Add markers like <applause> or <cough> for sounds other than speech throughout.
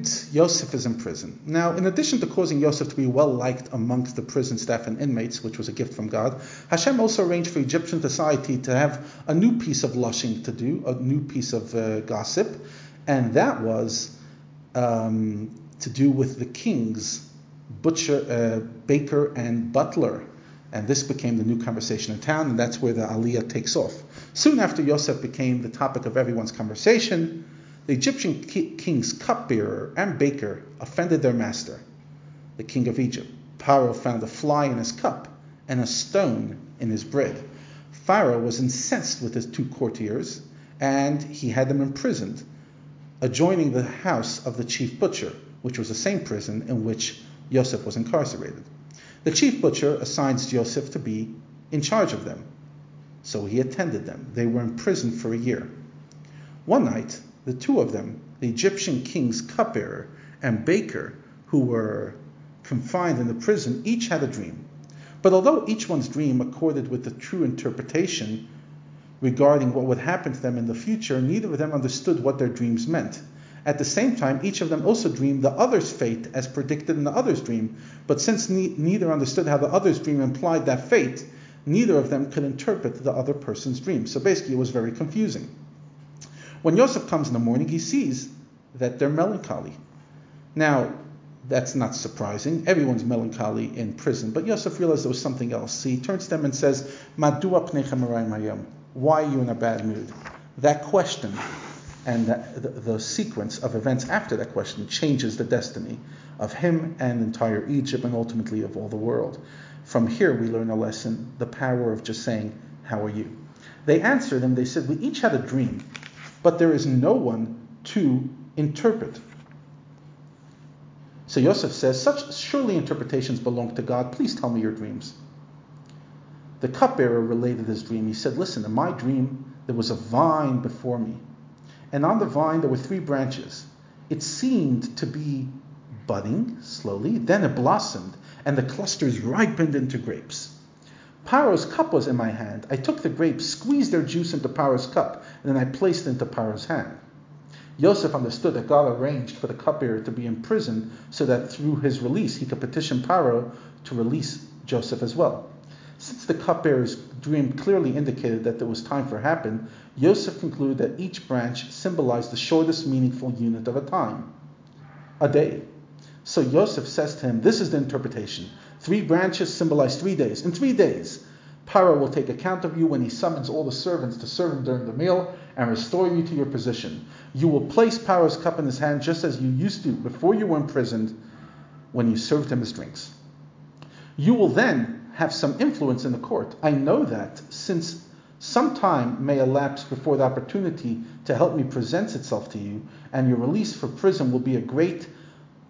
and Yosef is in prison. Now, in addition to causing Yosef to be well liked amongst the prison staff and inmates, which was a gift from God, Hashem also arranged for Egyptian society to have a new piece of lushing to do, a new piece of uh, gossip, and that was um, to do with the king's butcher, uh, baker, and butler. And this became the new conversation in town, and that's where the aliyah takes off. Soon after Yosef became the topic of everyone's conversation, the Egyptian king's cupbearer and baker offended their master, the king of Egypt. Pharaoh found a fly in his cup and a stone in his bread. Pharaoh was incensed with his two courtiers, and he had them imprisoned, adjoining the house of the chief butcher, which was the same prison in which Joseph was incarcerated. The chief butcher assigns Joseph to be in charge of them. So he attended them. They were imprisoned for a year. One night, the two of them, the Egyptian king's cupbearer and baker, who were confined in the prison, each had a dream. But although each one's dream accorded with the true interpretation regarding what would happen to them in the future, neither of them understood what their dreams meant. At the same time, each of them also dreamed the other's fate as predicted in the other's dream. But since ne- neither understood how the other's dream implied that fate, neither of them could interpret the other person's dream. So basically, it was very confusing. When Yosef comes in the morning, he sees that they're melancholy. Now, that's not surprising. Everyone's melancholy in prison. But Yosef realized there was something else. He turns to them and says, Why are you in a bad mood? That question and that, the, the, sequence of events after that question changes the destiny of him and entire Egypt and ultimately of all the world. From here, we learn a lesson the power of just saying, How are you? They answered him, they said, We each had a dream but there is no one to interpret. So Yosef says, Such surely interpretations belong to God. Please tell me your dreams. The cupbearer related his dream. He said, Listen, in my dream, there was a vine before me. And on the vine, there were three branches. It seemed to be budding slowly, then it blossomed, and the clusters ripened into grapes. Paro's cup was in my hand. I took the grapes, squeezed their juice into Paro's cup, and then I placed it into Paro's hand. Yosef understood that God arranged for the cupbearer to be imprisoned so that through his release he could petition Paro to release Joseph as well. Since the cupbearer's dream clearly indicated that there was time for happen, Yosef concluded that each branch symbolized the shortest meaningful unit of a time, a day. So Yosef says to him, This is the interpretation. Three branches symbolize three days. In three days, Paro will take account of you when he summons all the servants to serve him during the meal and restore you to your position. You will place Paro's cup in his hand just as you used to before you were imprisoned when you served him his drinks. You will then have some influence in the court. I know that since some time may elapse before the opportunity to help me presents itself to you, and your release from prison will be a great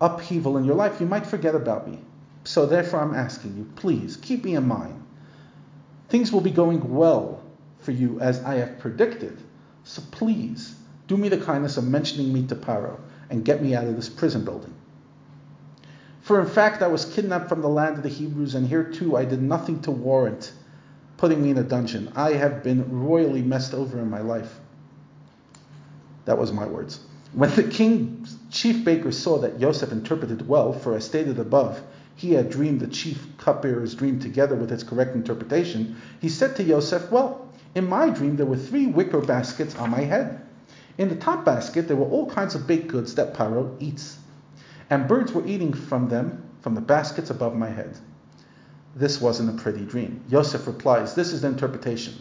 upheaval in your life, you might forget about me. So therefore, I'm asking you, please keep me in mind. Things will be going well for you as I have predicted. So please do me the kindness of mentioning me to Paro and get me out of this prison building. For in fact, I was kidnapped from the land of the Hebrews, and here too I did nothing to warrant putting me in a dungeon. I have been royally messed over in my life. That was my words. When the king's chief baker saw that Joseph interpreted well, for as stated above, he had dreamed the chief cupbearer's dream together with its correct interpretation, he said to Yosef, Well, in my dream there were three wicker baskets on my head. In the top basket there were all kinds of baked goods that Paro eats, and birds were eating from them from the baskets above my head. This wasn't a pretty dream. Yosef replies, This is the interpretation.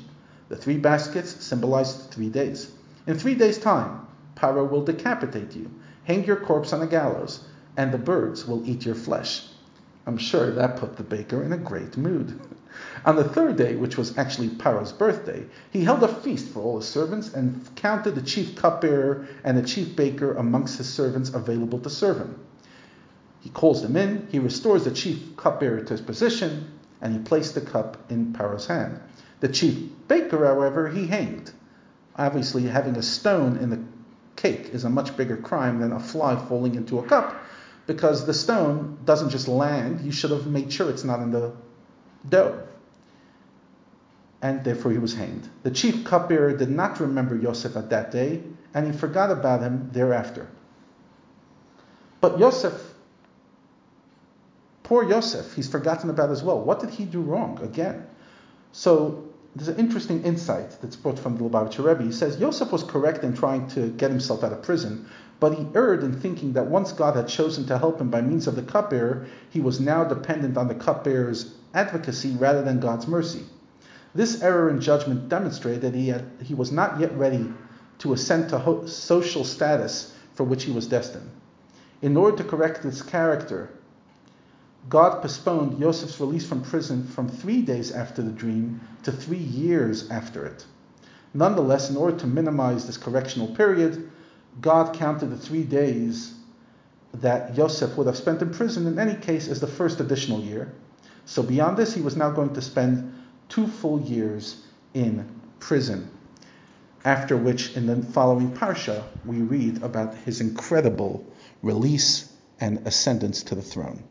The three baskets symbolize three days. In three days' time, Paro will decapitate you, hang your corpse on a gallows, and the birds will eat your flesh. I'm sure that put the baker in a great mood. <laughs> On the third day, which was actually Paro's birthday, he held a feast for all his servants and counted the chief cupbearer and the chief baker amongst his servants available to serve him. He calls them in, he restores the chief cupbearer to his position, and he placed the cup in Paro's hand. The chief baker, however, he hanged. Obviously, having a stone in the cake is a much bigger crime than a fly falling into a cup because the stone doesn't just land, you should have made sure it's not in the dough. And therefore he was hanged. The chief cupbearer did not remember Yosef at that day, and he forgot about him thereafter. But Yosef, poor Yosef, he's forgotten about as well. What did he do wrong again? So there's an interesting insight that's brought from the Lubavitcher Rebbe. He says Yosef was correct in trying to get himself out of prison, but he erred in thinking that once God had chosen to help him by means of the cupbearer, he was now dependent on the cupbearer's advocacy rather than God's mercy. This error in judgment demonstrated that he, had, he was not yet ready to ascend to ho- social status for which he was destined. In order to correct this character, God postponed Joseph's release from prison from three days after the dream to three years after it. Nonetheless, in order to minimize this correctional period, God counted the three days that Yosef would have spent in prison in any case as the first additional year. So beyond this, he was now going to spend two full years in prison. After which, in the following parsha, we read about his incredible release and ascendance to the throne.